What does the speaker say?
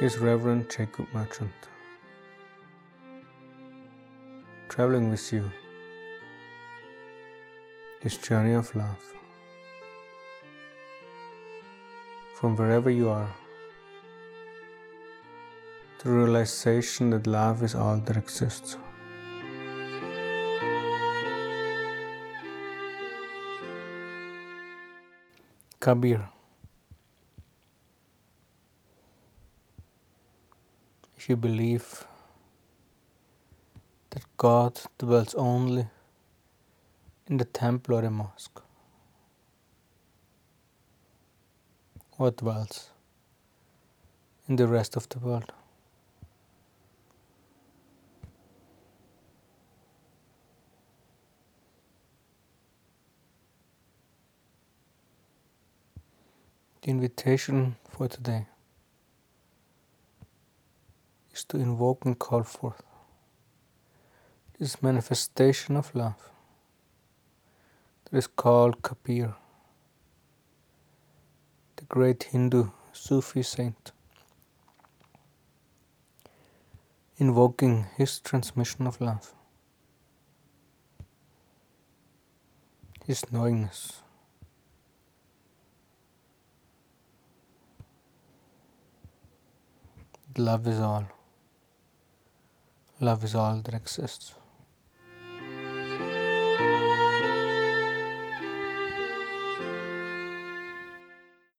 is Reverend Jacob Merchant. Traveling with you this journey of love. From wherever you are, the realization that love is all that exists. Kabir If you believe that God dwells only in the temple or the mosque, or dwells in the rest of the world. The invitation for today is to invoke and call forth this manifestation of love that is called Kabir, the great Hindu Sufi saint, invoking his transmission of love, his knowingness. Love is all. Love is all that exists.